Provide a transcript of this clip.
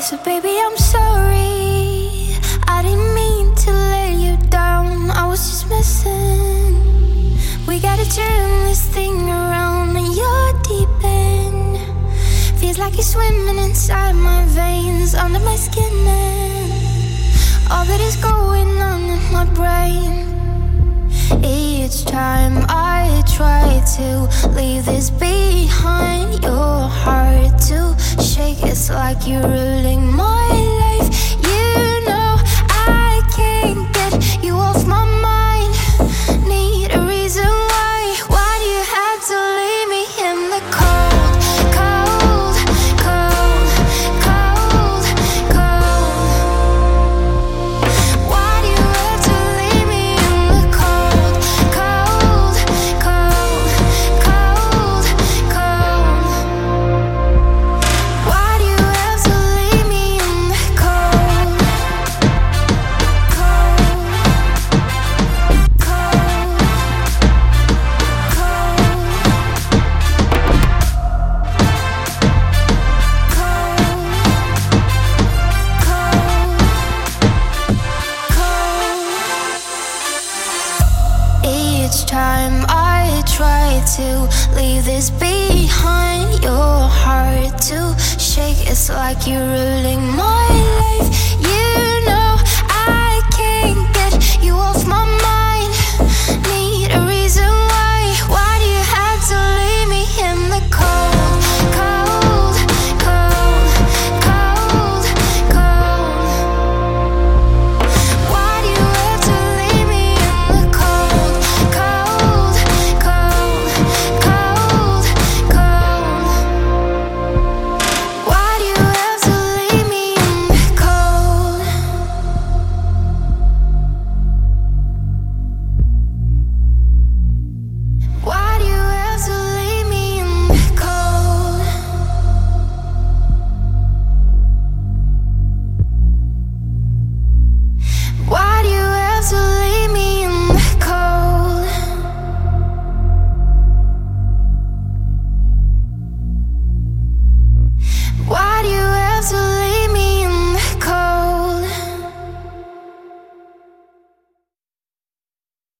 So, baby, I'm sorry. I didn't mean to let you down. I was just messing. We gotta turn this thing around, and you're deep in. Feels like you're swimming inside my veins, under my skin. And all that is going on in my brain. Each time I to leave this behind, your heart to shake. It's like you're ruling my Each time I try to leave this behind, your heart to shake. It's like you're ruling